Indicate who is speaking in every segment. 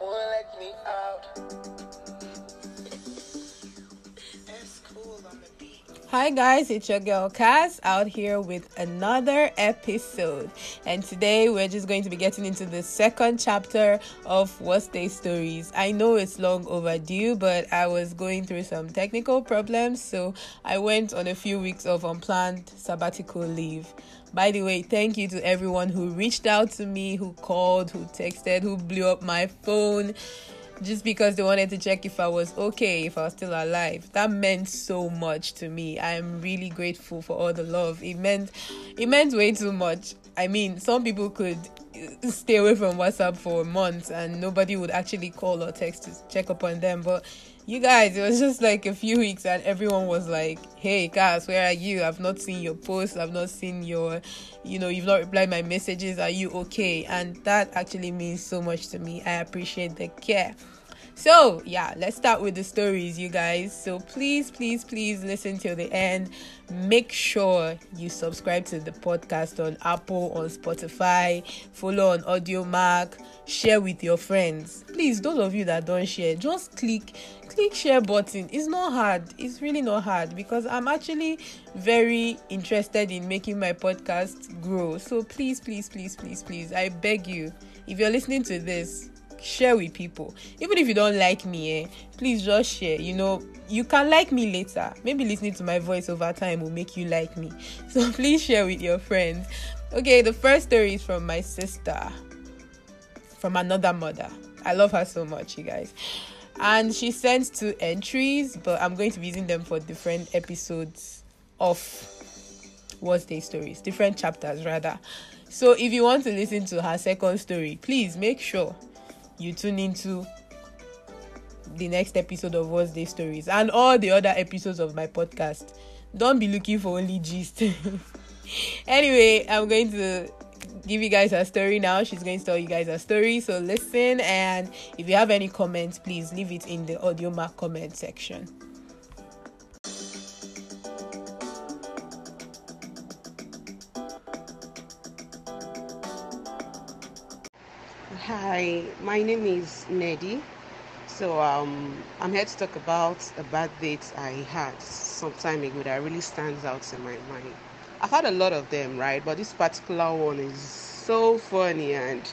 Speaker 1: won't let me out. The.
Speaker 2: Hi guys, it's your girl Cass out here with another episode. And today we're just going to be getting into the second chapter of Worst Date Stories. I know it's long overdue, but I was going through some technical problems, so I went on a few weeks of unplanned sabbatical leave. By the way, thank you to everyone who reached out to me, who called, who texted, who blew up my phone just because they wanted to check if I was okay, if I was still alive. That meant so much to me. I am really grateful for all the love. It meant it meant way too much. I mean, some people could stay away from WhatsApp for months and nobody would actually call or text to check up on them, but you guys, it was just like a few weeks and everyone was like, Hey Cass, where are you? I've not seen your posts, I've not seen your you know, you've not replied my messages. Are you okay? And that actually means so much to me. I appreciate the care. So, yeah, let's start with the stories, you guys. So, please, please, please listen till the end. Make sure you subscribe to the podcast on Apple, on Spotify, follow on Audiomack, share with your friends. Please, those of you that don't share, just click click share button. It's not hard. It's really not hard because I'm actually very interested in making my podcast grow. So, please, please, please, please, please, I beg you, if you're listening to this, share with people. Even if you don't like me eh, please just share you know. You can like me later. Maybe listening to my voice over time will make you like me. So please share with your friends. Okay the first story is from my sister from another mother. I love her so much you guys. And she sent two entries but i'm going to be using them for different episodes of worst date stories different chapters rather. So if you want to listen to her second story please make sure you tune into the next episode of Worst Date Stories and all the other episodes of my podcast. Don't be looking for only gist. anyway, I'm going to give you guys a story now. She's going to tell you guys a story. So listen and if you have any comments, please leave it in the Audiomack comment section.
Speaker 3: My name is Neddy. So um, I'm here to talk about a bad date I had some time ago that really stands out in my mind. I've had a lot of them, right? But this particular one is so funny and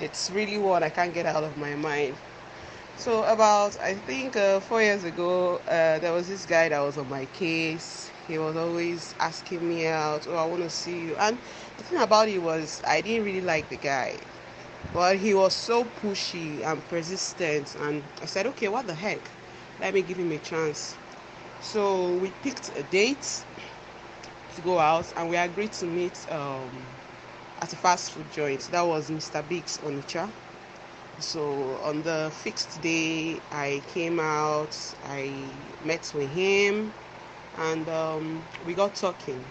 Speaker 3: it's really one I can't get out of my mind. So about I think uh, four years ago, uh, there was this guy that was on my case. He was always asking me out, "Oh, I want to see you." And the thing about it was, I didn't really like the guy but he was so pushy and persistent and i said okay what the heck? Let me give him a chance. So we picked a date to go out and we agreed to meet um, at a fast food joint. That was mr biggs onitsha. So on the fixed day i came out i met with him and um, we got talking.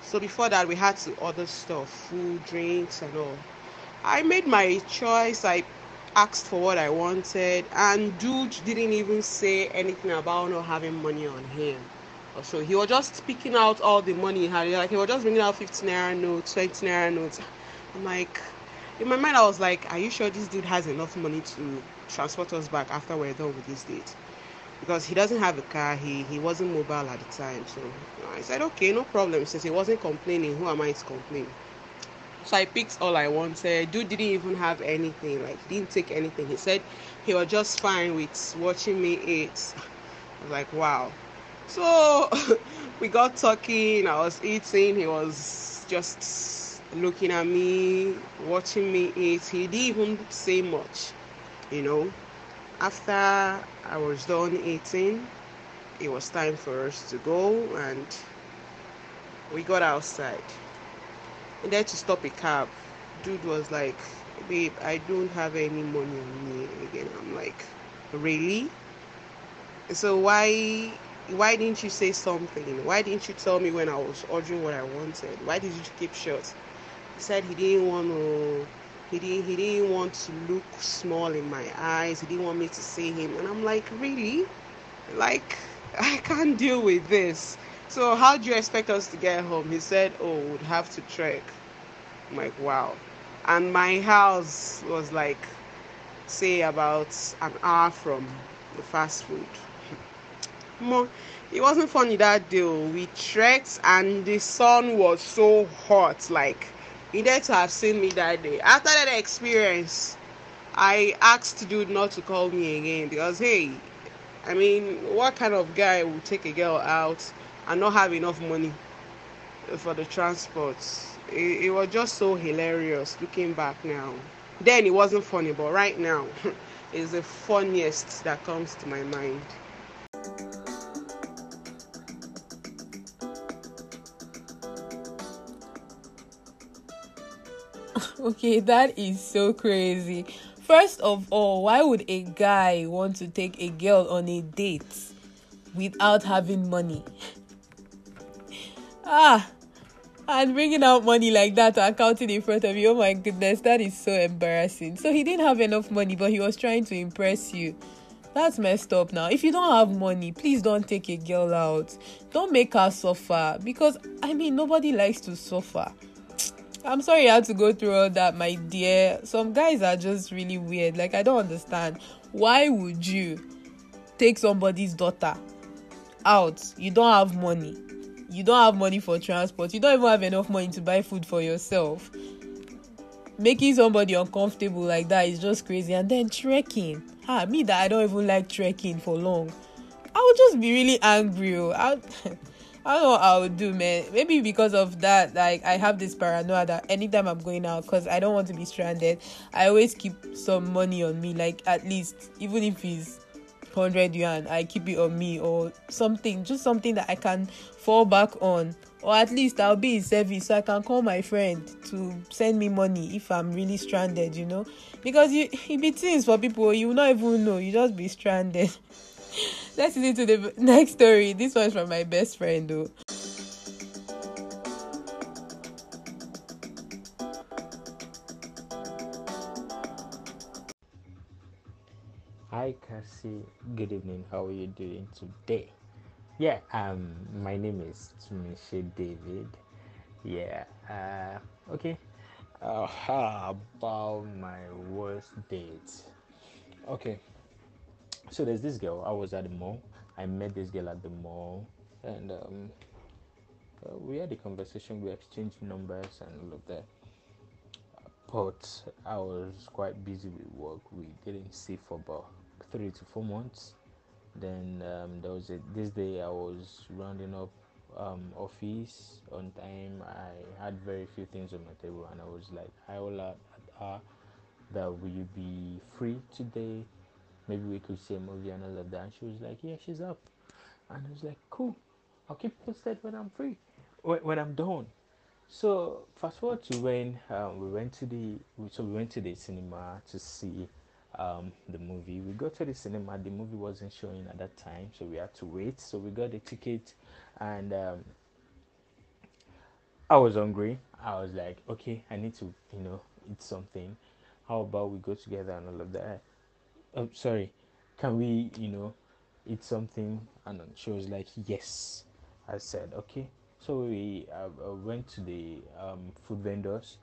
Speaker 3: So before that we had to order stuff food drinks and all I made my choice. I asked for what I wanted, and dude didn't even say anything about not having money on him. So he was just picking out all the money he had. Like he was just bringing out 15 naira notes, 20 naira notes. I'm like, in my mind, I was like, are you sure this dude has enough money to transport us back after we're done with this date? Because he doesn't have a car, he, he wasn't mobile at the time. So I said, okay, no problem. Since he wasn't complaining, who am I to complain? So I picked all I wanted. Dude didn't even have anything, like didn't take anything. He said he was just fine with watching me eat. I was like, wow. So we got talking, I was eating, he was just looking at me, watching me eat. He didn't even say much, you know. After I was done eating, it was time for us to go and we got outside needed to stop a cab. Dude was like, babe, I don't have any money on me again. I'm like, really? So why why didn't you say something? Why didn't you tell me when I was ordering what I wanted? Why did you keep short? He said he didn't want to he didn't he didn't want to look small in my eyes. He didn't want me to see him. And I'm like, really? Like I can't deal with this. So how do you expect us to get home? He said, Oh, we'd have to trek. I'm like, wow. And my house was like say about an hour from the fast food. It wasn't funny that day. oh. We trekked and the sun was so hot. Like, he needed to have seen me that day. After that experience, I asked dude not to call me again because hey, I mean, what kind of guy would take a girl out and not have enough money uh, for the transport? It, it was just so hilarious looking back now. Then it wasn't funny, but right now, it's the funniest that comes to my mind.
Speaker 2: Okay, that is so crazy. First of all, why would a guy want to take a girl on a date without having money? Ah, and bringing out money like that account it in front of you. Oh my goodness, that is so embarrassing. So he didn't have enough money, but he was trying to impress you. That's messed up now. If you don't have money, please don't take a girl out. Don't make her suffer because I mean, nobody likes to suffer. I'm sorry you had to go through all that, my dear. Some guys are just really weird. Like, I don't understand. Why would you take somebody's daughter out? You don't have money. You don't have money for transport. You don't even have enough money to buy food for yourself. Making somebody uncomfortable like that is just crazy. And then trekking. Ah, me that I don't even like trekking for long. I would just be really angry. oh. I I don't know what I would do, man. Maybe because of that, like I have this paranoia that anytime I'm going out, because I don't want to be stranded, I always keep some money on me. Like at least, even if it's hundred yuan, I keep it on me or something, just something that I can fall back on. Or at least I'll be in service so I can call my friend to send me money if I'm really stranded, you know. Because you it be things for people you will not even know, you just be stranded. Let's listen to the next story. This one's from my best friend though.
Speaker 4: Good evening. How are you doing today? Yeah, um, my name is Tumishe David. Yeah, uh, okay. Uh, how about my worst date? Okay, so there's this girl. I was at the mall. I met this girl at the mall, and um, uh, we had a conversation. We exchanged numbers and all of that. But I was quite busy with work. We didn't see for about three to four months. Then um, there was a, this day I was rounding up um, office on time. I had very few things on my table, and I was like, I will that will you be free today? Maybe we could see a movie and all of that. And she was like, Yeah, she's up. And I was like, Cool. I'll keep posted when I'm free, when, when I'm done. So fast forward to when um, we went to the so we went to the cinema to see um, the movie. We go to the cinema. The movie wasn't showing at that time, so we had to wait. So we got the ticket, and um, I was hungry. I was like, okay, I need to you know eat something. How about we go together and all of that? Oh, sorry, can we you know eat something? And she was like, yes. I said, okay. So we uh, uh, went to the um, food vendors,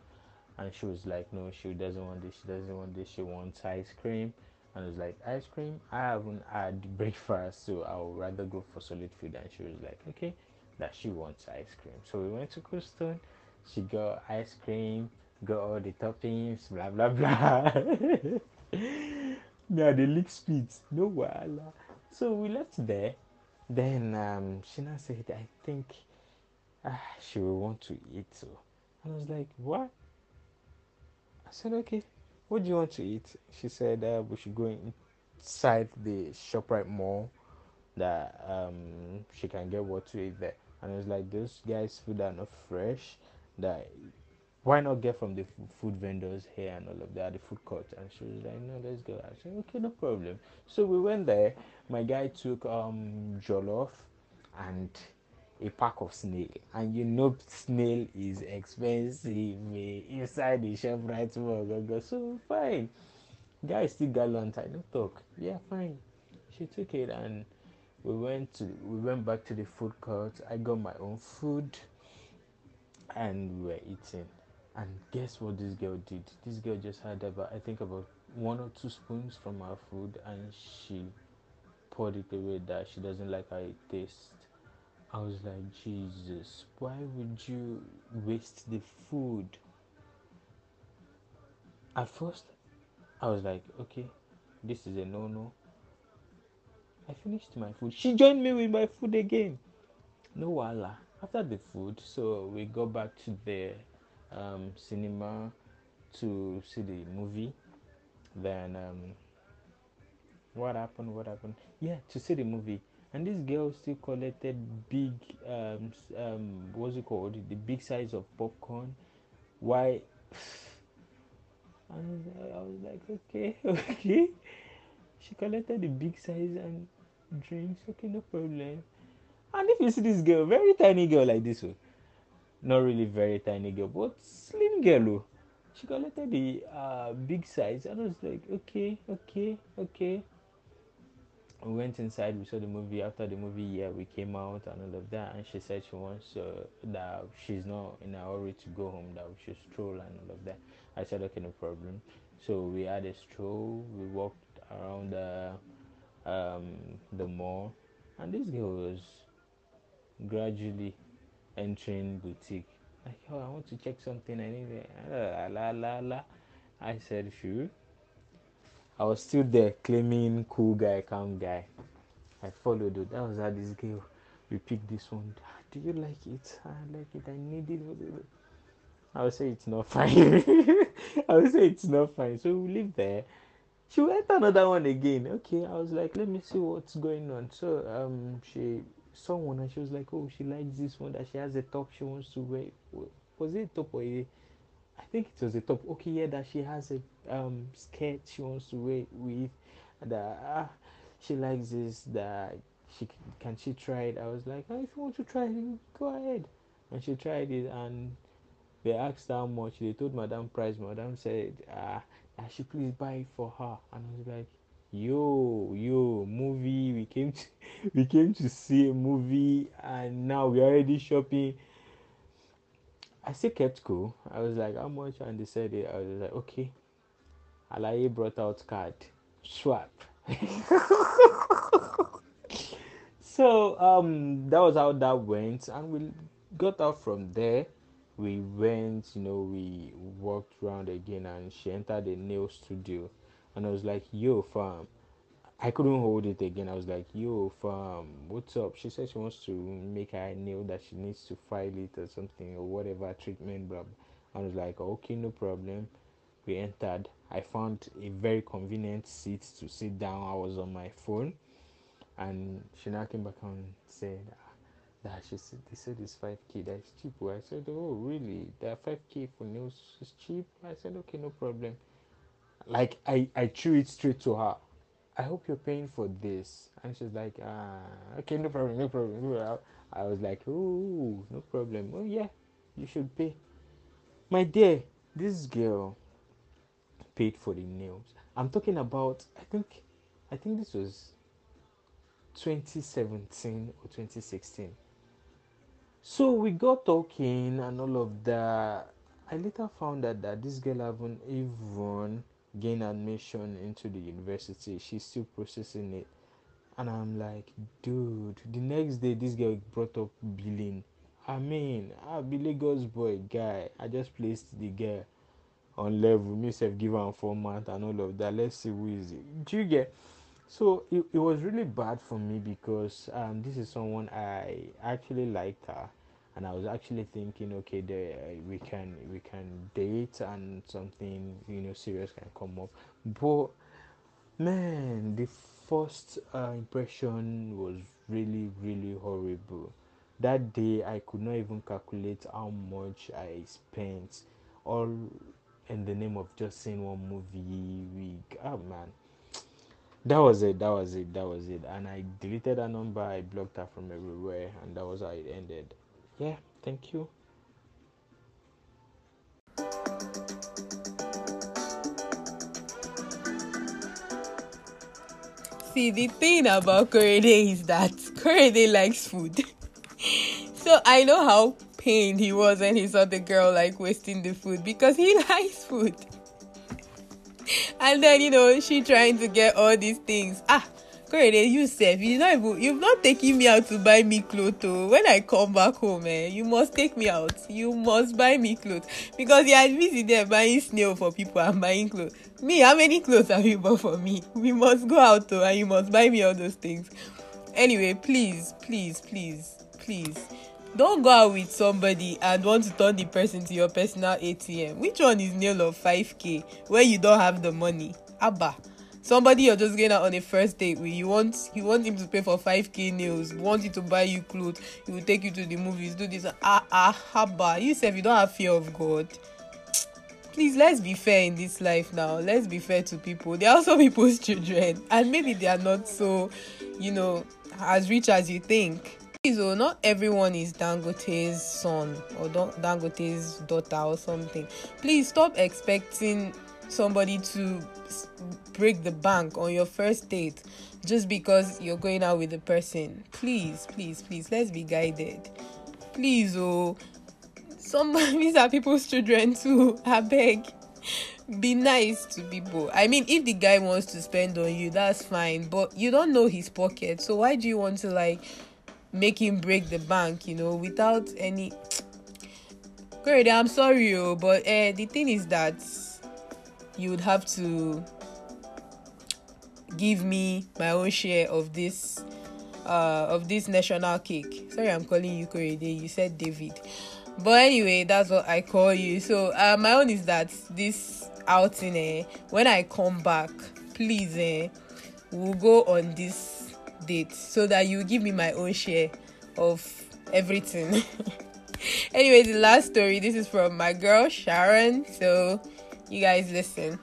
Speaker 4: and she was like, no, she doesn't want this. She doesn't want this. She wants ice cream. And I was like, ice cream? I haven't had breakfast, so I would rather go for solid food. And she was like, okay, that she wants ice cream. So we went to Cold Stone. She got ice cream, got all the toppings, blah blah blah. yeah, the lick speed, no wala. So we left there. Then um, she now said, I think ah, she will want to eat. So, and I was like, what? I said, okay, what do you want to eat? She said, uh, we should go inside the ShopRite mall that um, she can get what to eat there. And I was like, those guys' food are not fresh. That why not get from the food vendors here and all of that, the food court? And she was like, no, let's go. I said, okay, no problem. So we went there. My guy took um jollof and a pack of snail. And you know snail is expensive inside the ShopRite? Mall so fine. Guy still gallant i no talk. Yeah fine. She took it and we went to we went back to the food court. I got my own food and we were eating. And guess what this girl did? This girl just had about i think about one or two spoons from her food and she poured it away that she doesn't like how it tastes. I was like, Jesus, why would you waste the food? At first, I was like, okay, this is a no no. I finished my food. She joined me with my food again. No wala. After the food, so we go back to the um, cinema to see the movie. Then um, what happened? What happened? Yeah, to see the movie. And this girl still collected big um, um what's it called? The big size of popcorn. Why? And I was like, okay, okay. She collected the big size and drinks. Okay, no problem. And if you see this girl, very tiny girl like this one, not really very tiny girl, but slim girl, oh, she collected the uh, big size. And I was like, okay, okay, okay. We went inside. We saw the movie. After the movie, yeah, we came out and all of that. And she said she wants uh, that she's not in a hurry to go home. That we should stroll and all of that. I said, okay, no problem. So we had a stroll. We walked around the um, the mall, and this girl was gradually entering boutique. Like, oh, I want to check something. I need it. La la la la. I said, sure. I was still there claiming cool guy, calm guy. I followed it. That was how this girl. We picked this one. Do you like it? I like it. I need it. I would say it's not fine. I would say it's not fine. So we leave there. She went another one again. Okay, I was like, let me see what's going on. So um, she saw one and she was like, oh, she likes this one that she has a top she wants to wear. Was it a top or a? I think it was a top. Okay, yeah, that she has a um skirt she wants to wear with. That uh, she likes this. That she can she try it. I was like, oh, if you want to try it, go ahead. And she tried it and they asked how much. They told Madam Price. Madam said, ah, I should please buy it for her. And I was like, yo, yo, movie. We came to, we came to see a movie, and now we're already shopping. I still kept cool. I was like, how much? And they said it. I was like, okay. Alaye brought out card. Swap. so um that was how that went and we got out from there we went, you know, we walked around again, and she entered the nail studio, and I was like, "Yo, fam." I couldn't hold it again. I was like, "Yo, fam, what's up?" She said she wants to make her nail that she needs to file it or something or whatever treatment, bro. And I was like, "Okay, no problem." We entered. I found a very convenient seat to sit down. I was on my phone, and she now came back and said, that she said they said it's 5k that is cheap. I said oh really? That 5k for nails is cheap? I said okay no problem. Like i i threw it straight to her. I hope you're paying for this. And she's like ah okay no problem no problem. I was like oh no problem. Oh yeah you should pay. My dear this girl paid for the nails i'm talking about i think i think this was 2017 or 2016 so we got talking and all of that. I later found out that this girl haven't even gained admission into the university. She's still processing it. And I'm like, dude, the next day this girl brought up billing. I mean, I'll be Lagos boy guy. I just placed the girl on level, myself give her a format and all of that. Let's see who is it. Do you get so it, it was really bad for me because um, this is someone I actually liked her, and I was actually thinking, okay, there we can we can date and something you know serious can come up. But man, the first uh, impression was really really horrible. That day I could not even calculate how much I spent, all in the name of just seeing one movie. week. oh man that was it that was it that was it and i deleted her number i blocked her from everywhere and that was how it ended yeah thank you
Speaker 2: see the thing about Korede is that Korede likes food so i know how pained he was when he saw the girl like wasting the food because he likes food. And then you know she trying to get all these things. Ah Korede, you sef you not even you've not taken me out to buy me clothes oh. When i come back home eh you must take me out. You must buy me clothes. Because you are busy there buying snail for people and buying clothes. Me how many clothes have you bought for me? We must go out oh and you must buy me all those things. Anyway please please please please don't go out with somebody and want to turn the person to your personal atm which one is nail of 5k where you don't have the money? Abba. Somebody you're just going out on a first date with you want you want him to pay for 5k nails want you to buy you clothes he will take you to the movies do this. Ah ah haba you say you don't have fear of god. Please let's be fair in this life now. Let's be fair to people. They are also people's children. And maybe they are not so you know as rich as you think so not everyone is dangote's son or dangote's daughter or something. Please stop expecting somebody to break the bank on your first date just because you're going out with the person. Please please please let's be guided. Please oh some these are people's children too. I beg. Be nice to people. I mean if the guy wants to spend on you that's fine but you don't know his pocket so why do you want to like make him break the bank you know without any great i'm sorry oh, but uh, the thing is that you would have to give me my own share of this uh of this national cake. Sorry i'm calling you Korede. you said david. But anyway that's what i call you. So uh, my own is that this outing eh, when i come back please eh, we'll go on this date so that you give me my own share of everything. Anyway the last story this is from my girl sharon. So you guys listen.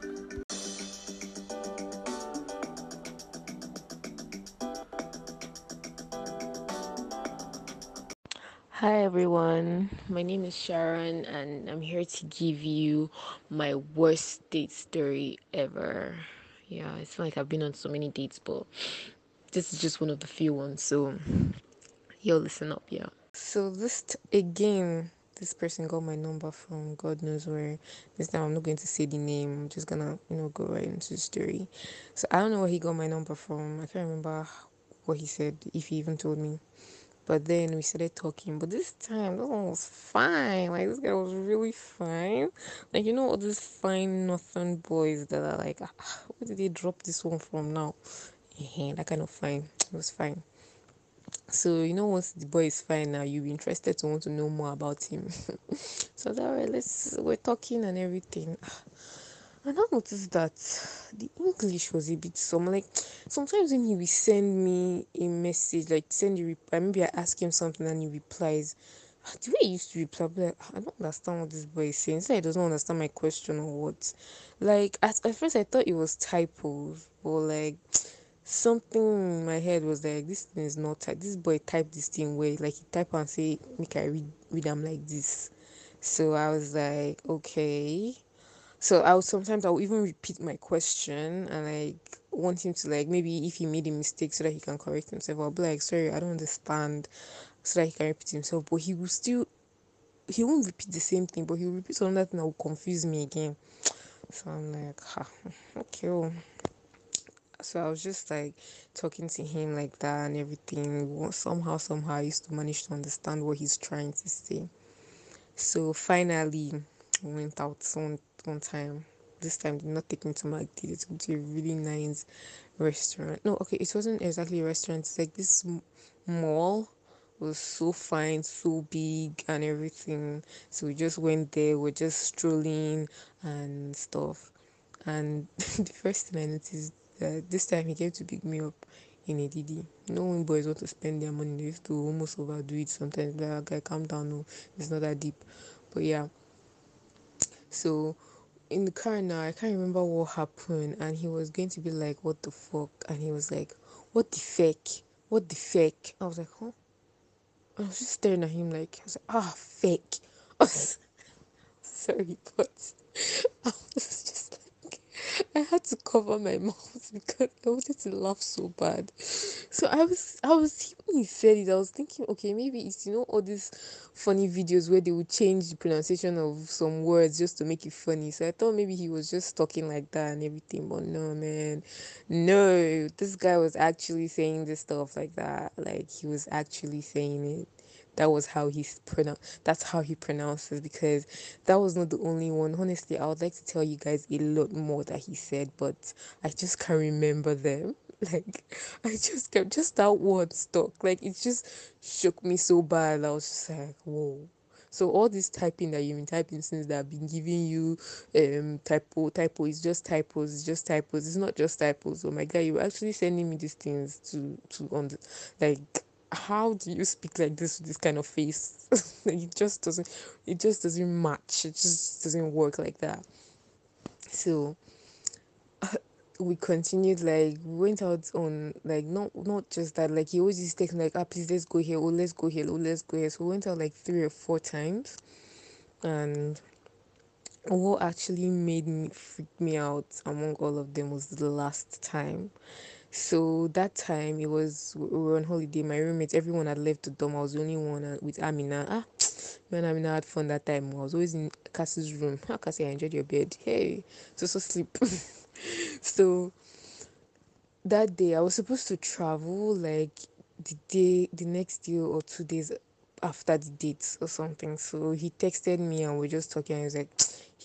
Speaker 5: Hi everyone, my name is Sharon, and I'm here to give you my worst date story ever. Yeah, it's like I've been on so many dates, but this is just one of the few ones. So, yo, listen up, yeah. So, this t- again, this person got my number from God knows where. This time I'm not going to say the name, I'm just gonna, you know, go right into the story. So, I don't know where he got my number from, I can't remember what he said, if he even told me. But then we started talking. But this time, this one was fine. Like this guy was really fine. Like you know all these fine northern boys that are like, ah, where did they drop this one from now? That kind of fine. It was fine. So you know once the boy is fine now, you'll be interested to want to know more about him. so that way, let's we're talking and everything. And I noticed that the English was a bit some like sometimes when he will send me a message, like send you reply, maybe I ask him something and he replies. Ah, the way he used to reply, like, ah, I don't understand what this boy is saying. So he doesn't understand my question or what. Like at, at first I thought it was typos or like something in my head was like this thing is not type. This boy typed this thing where like he type and say make I read read them like this. So I was like, okay so I would sometimes I would even repeat my question and like want him to like maybe if he made a mistake so that he can correct himself. I'll be like, sorry, I don't understand, so that he can repeat himself. But he will still he won't repeat the same thing, but he'll repeat another thing that will confuse me again. So I'm like, ha, okay. Well. So I was just like talking to him like that and everything. Somehow, somehow, I used to manage to understand what he's trying to say. So finally, we went out one one time. This time did not take me to McD. It to a really nice restaurant. No, okay, it wasn't exactly a restaurant. It's like this mall was so fine, so big, and everything. So we just went there. We're just strolling and stuff. And the first thing I noticed this time he came to pick me up in a DD. Know when boys want to spend their money, they used to almost overdo it sometimes. But Like, okay, calm down, no, it's not that deep. But yeah. So in the car now, I can't remember what happened, and he was going to be like, "What the fuck?" And he was like, "What the fake? What the fake?" I was like, "Huh?" I was just staring at him like, I was like, "Ah, fake." sorry, but I was just I had to cover my mouth because I wanted to laugh so bad. So I was, I was when he said it, I was thinking, okay, maybe it's you know all these funny videos where they would change the pronunciation of some words just to make it funny. So I thought maybe he was just talking like that and everything, but no, man, no, this guy was actually saying this stuff like that. Like he was actually saying it that was how he pronounce that's how he pronounces because that was not the only one. Honestly i would like to tell you guys a lot more that he said but i just can't remember them. Like i just kept just that one stuck like it just shook me so bad. I was just like whoa. So all this typing that you've been typing since that I've been giving you um typo typo is just typos, it's just typos, it's not just typos. Oh my god, you're actually sending me these things to to on the, like how do you speak like this with this kind of face? It just doesn't it just doesn't match. It just doesn't work like that. So uh, we continued like we went out on like not not just that like he always to take like ah please let's go here. Oh let's go here. Oh let's go here. So we went out like three or four times. And what actually made me freak me out among all of them was the last time so that time it was we were on holiday. My roommates, everyone had left the dorm. I was the only one uh, with Amina. Ah, me and Amina had fun that time. I was always in Cassie's room. Ah, Cassie, I enjoyed your bed. Hey, so so sleep. so that day I was supposed to travel like the day, the next day or two days after the date or something. So he texted me and we are just talking. He was like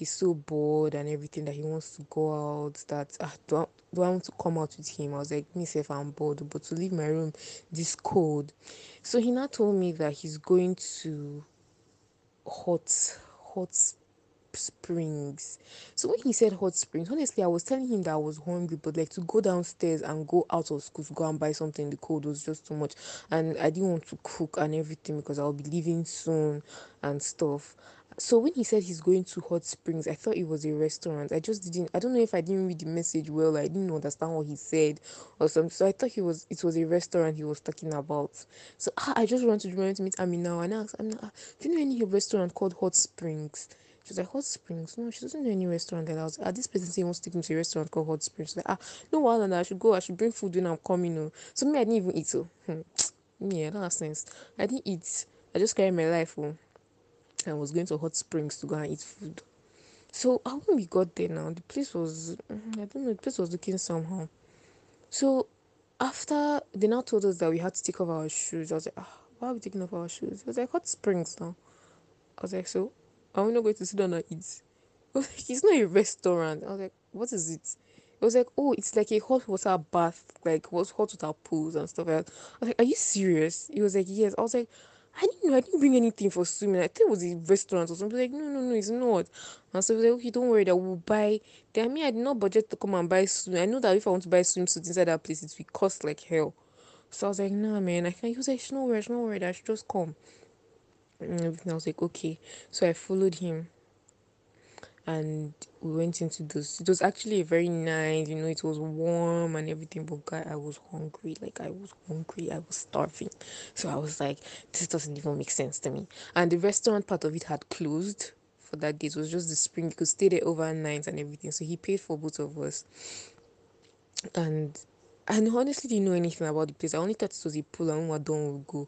Speaker 5: he's so bored and everything that he wants to go out that uh, do, I, do I want to come out with him? I was like, me if I'm bored, but to leave my room this cold. So he now told me that he's going to hot hot springs. So when he said hot springs, honestly, I was telling him that I was hungry, but like to go downstairs and go out of school to go and buy something the cold was just too much. And I didn't want to cook and everything because I'll be leaving soon and stuff. So when he said he's going to Hot Springs, I thought it was a restaurant. I just didn't. I don't know if I didn't read the message well. I didn't understand what he said or something. So I thought he was. It was a restaurant he was talking about. So ah, I just wanted to remember to meet Ami now and ask. I'm not. Do you know any restaurant called Hot Springs? She's like, Hot Springs? No, she doesn't know any restaurant that I was ah, this person say he wants to take me to a restaurant called Hot Springs. She's like, ah, no while I should go, I should bring food when I'm coming. No. So me, I didn't even eat. So hmm. yeah, that has sense. I didn't eat. I just carried my life. Oh. I was going to Hot Springs to go and eat food. So when we got there now, the place was mm, I don't know, the place was looking somehow. So after they now told us that we had to take off our shoes, I was like, ah, why are we taking off our shoes? I was like, Hot Springs now. I was like, so are we not going to sit down and eat? it's not a restaurant. I was like, what is it? It was like, oh, it's like a hot water bath, like what's hot water pools and stuff like. I was like, are you serious? He was like, yes. I was like, I didn't know. I didn't bring anything for swimming. I think it was a restaurant or something. Like, no, no, no, it's not. And so I was like, okay, don't worry, that we'll buy. Then I mean, I did not budget to come and buy swim. I know that if I want to buy swimsuits inside that place, it will cost like hell. So I was like, nah, man, I can't. He was no worries, no worries, I should just come. And everything. I was like, okay. So I followed him and we went into this. It was actually a very nice, you know, it was warm and everything, but guy, I was hungry. Like I was hungry, I was starving. So I was like, this doesn't even make sense to me. And the restaurant part of it had closed for that day. It was just the spring. You could stay there overnight and everything. So he paid for both of us. And I honestly didn't know anything about the place. I only thought it was a pool and when we're done we'll go.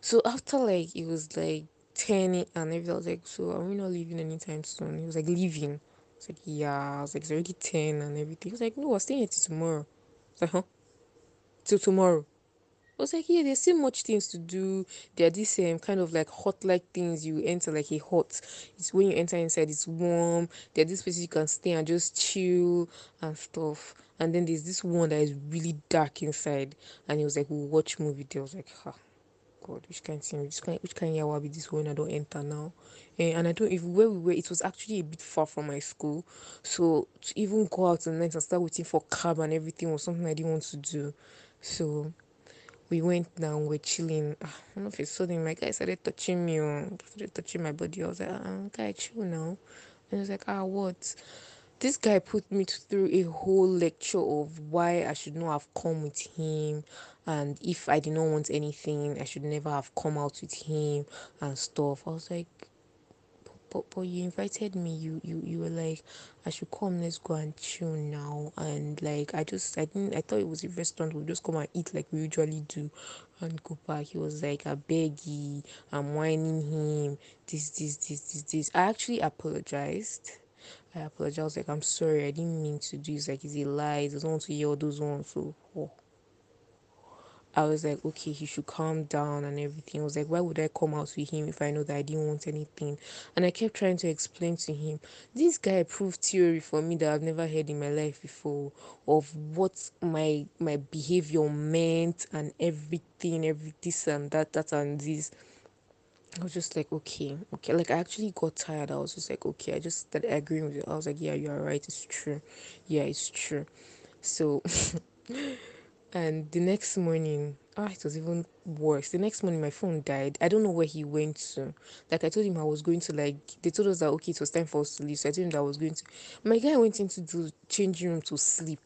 Speaker 5: So after like it was like 10 and everything. I was like, so are we not leaving anytime soon? He was like, leaving. I was like, yeah. I was like, it's already 10 and everything. He was like, no, we're staying here till tomorrow. I was like, huh? Till tomorrow. I was like, yeah, there's so much things to do. There are these um, kind of like hot like things you enter like a hot. It's when you enter inside, it's warm. There are these places you can stay and just chill and stuff. And then there's this one that is really dark inside. And he was like, we'll watch movie there. I was like, huh. God, which kind of thing, which kind, which kind of will be this one I don't enter now. Eh, and I don't even where we were. It was actually a bit far from my school, so to even go out and night and start waiting for cab and everything was something I didn't want to do. So we went down, we're chilling. Ah, I don't know if it's sudden my guy started touching me or oh, started touching my body. I was like, ah, guy, chill now. And he was like, ah, what? this guy put me through a whole lecture of why I should not have come with him and if I did not want anything I should never have come out with him and stuff. I was like but but you invited me. You you you were like, I should come. Let's go and chill now. And like I just I didn't I thought it was a restaurant. We'll just come and eat like we usually do, and go back. He was like, I beg you. I'm whining him. This this this this this. I actually apologized. I apologized. Like I'm sorry. I didn't mean to do. this like it's a lie. I don't want to hear all those ones. So. Oh. I was like, okay, he should calm down and everything. I was like, why would I come out with him if I know that I didn't want anything? And I kept trying to explain to him, this guy proved theory for me that I've never heard in my life before of what my my behavior meant and everything, every this and that, that and this. I was just like, okay, okay. Like I actually got tired. I was just like, okay. I just started agreeing with it. I was like, yeah, you're right. It's true. Yeah, it's true. So. and the next morning ah it was even worse. The next morning my phone died. I don't know where he went to. Like i told him i was going to like they told us that okay it was time for us to leave. So i told him that i was going to my guy went into the changing room to sleep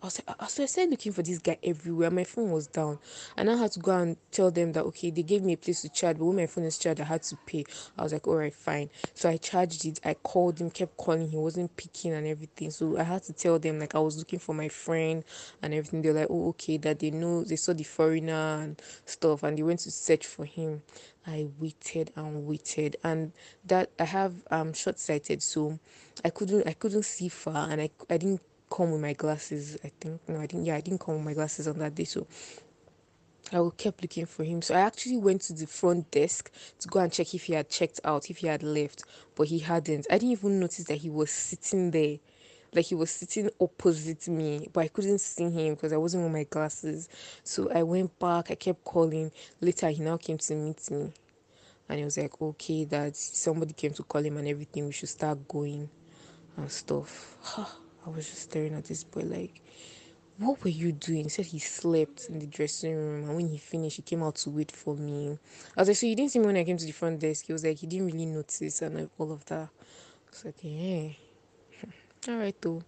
Speaker 5: I was like, so I started looking for this guy everywhere. My phone was down, and I had to go and tell them that okay, they gave me a place to charge, but when my phone is charged, I had to pay. I was like, all right, fine. So I charged it. I called him, kept calling, he wasn't picking and everything. So I had to tell them like I was looking for my friend and everything. They're like, oh, okay, that they know they saw the foreigner and stuff, and they went to search for him. I waited and waited, and that I have um short sighted, so I couldn't I couldn't see far, and I I didn't come with my glasses. I think no, I didn't. Yeah, I didn't come with my glasses on that day, so I kept looking for him. So I actually went to the front desk to go and check if he had checked out, if he had left, but he hadn't. I didn't even notice that he was sitting there. Like he was sitting opposite me, but I couldn't see him because I wasn't with my glasses. So I went back, I kept calling. Later, he now came to meet me. And he was like, okay, that somebody came to call him and everything. We should start going and stuff. I was just staring at this boy like, what were you doing? He said he slept in the dressing room, and when he finished, he came out to wait for me. I was like, so you didn't see me when I came to the front desk? He was like, he didn't really notice, and all of that. I was like, yeah, all right though.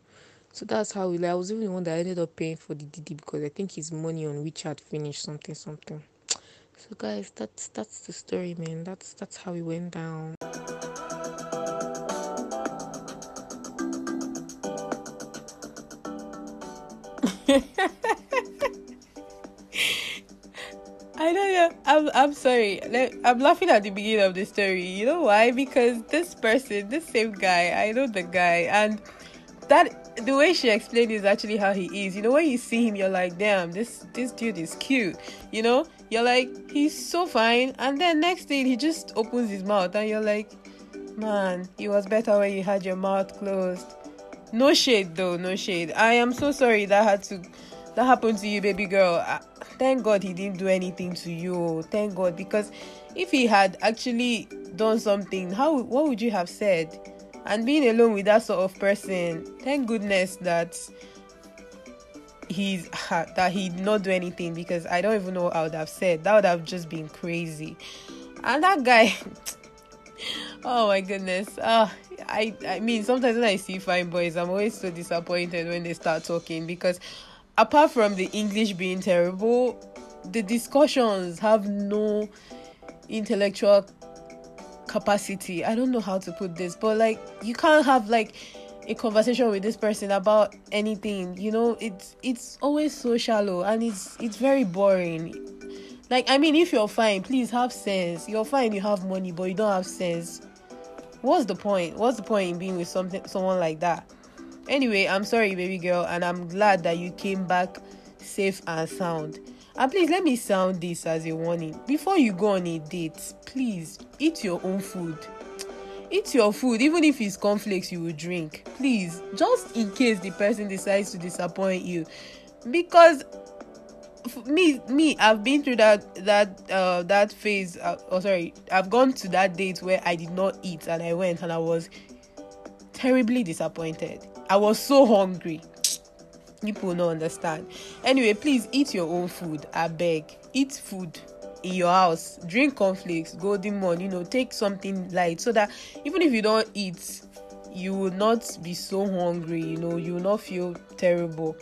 Speaker 5: So that's how we. Like, I was even the one that ended up paying for the DD because I think his money on which had finished something something. So guys, that's that's the story, man. That's that's how it went down.
Speaker 2: I don't know. I'm I'm sorry. I'm laughing at the beginning of the story. You know why? Because this person, this same guy, I know the guy, and that the way she explained is actually how he is. You know, when you see him, you're like, damn, this this dude is cute. You know, you're like, he's so fine, and then next thing he just opens his mouth, and you're like, man, it was better when you had your mouth closed. No shade though, no shade. I am so sorry that had to that happened to you, baby girl. Thank God he didn't do anything to you. Thank God because if he had actually done something, how what would you have said? And being alone with that sort of person, thank goodness that he's that he did not do anything because I don't even know what I would have said. That would have just been crazy. And that guy oh my goodness. Uh, I I mean sometimes when I see fine boys, I'm always so disappointed when they start talking because apart from the English being terrible, the discussions have no intellectual capacity. I don't know how to put this, but like you can't have like a conversation with this person about anything. You know, it's it's always so shallow and it's it's very boring. Like I mean, if you're fine, please have sense. You're fine, you have money, but you don't have sense what's the point? What's the point in being with something someone like that? Anyway, I'm sorry, baby girl, and I'm glad that you came back safe and sound. And please let me sound this as a warning. Before you go on a date, please eat your own food. Eat your food, even if it's cornflakes you will drink. Please, just in case the person decides to disappoint you. Because me me i've been through that that uh that phase uh, oh sorry i've gone to that date where i did not eat and i went and i was terribly disappointed. I was so hungry. People don't understand. Anyway please eat your own food i beg. Eat food in your house. Drink cornflakes golden morn you know take something light so that even if you don't eat you will not be so hungry you know you will not feel terrible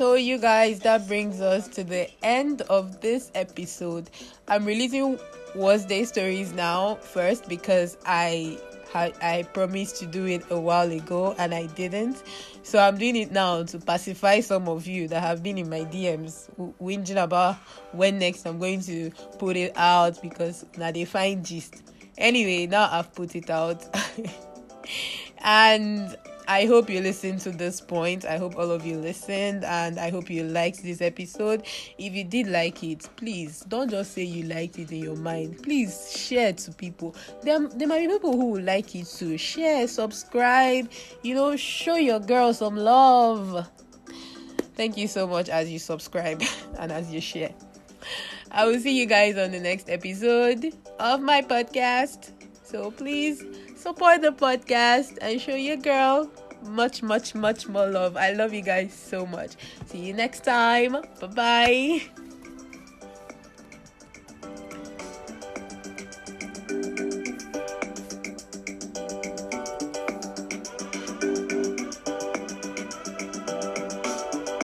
Speaker 2: So, you guys, that brings us to the end of this episode. I'm releasing Worst Date Stories now first because I had I promised to do it a while ago and I didn't. So I'm doing it now to pacify some of you that have been in my DMs whinging about when next I'm going to put it out because now they find gist. Anyway, now I've put it out. and I hope you listened to this point. I hope all of you listened and I hope you liked this episode. If you did like it, please don't just say you liked it in your mind. Please share to people. There, there might be people who will like it too. Share, subscribe, you know, show your girl some love. Thank you so much as you subscribe and as you share. I will see you guys on the next episode of my podcast. So please support the podcast and show your girl much, much, much more love. I love you guys so much. See you next time. Bye bye.